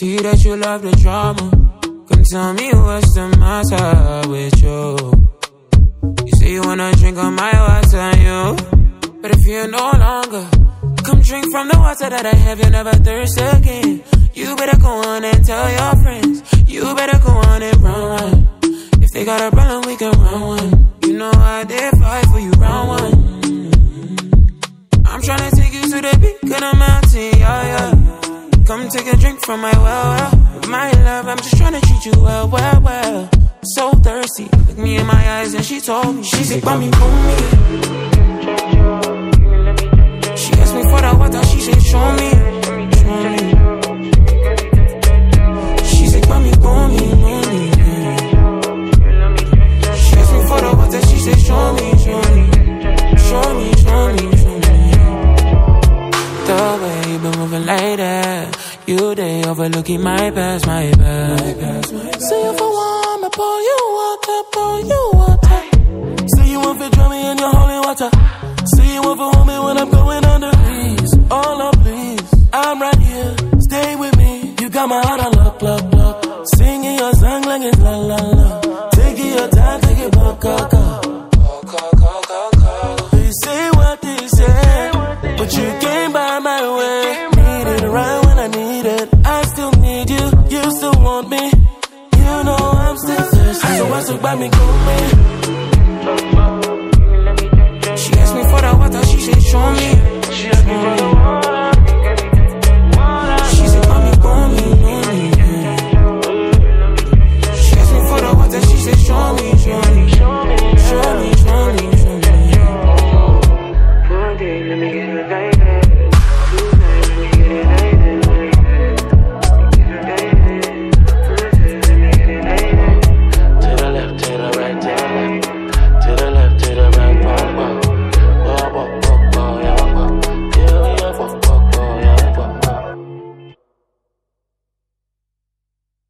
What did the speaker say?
see that you love the drama. Come tell me what's the matter with you. You say you wanna drink on my water, you. But if you're no longer, come drink from the water that I have, you'll never thirst again. You better go on and tell your friends. You better go on and run one. If they got a problem, we can run one. You know I did fight for you, round one. Take a drink from my well, well. My love, I'm just tryna treat you well, well, well. So thirsty, look me in my eyes and she told me, she said, me, for me. She asked me for the water, she said, show me, You they overlooking my past, my past. Say if I want, I pour you water, pour you water. Say you want to drown me in your holy water. Say you want to hold me when I'm going under. Please, oh Lord, please. I'm right here, stay with me. You got my heart on lock, lock, lock. faded. I still need you, you still want me. You know I'm still thirsty. So I took by me, go me. She asked me for the water, she said, show me. She asked me for the water. She said, mommy, mommy, mommy. She asked me for the water, she said, show me, show me. Show me, show me, show me. One day, let me get a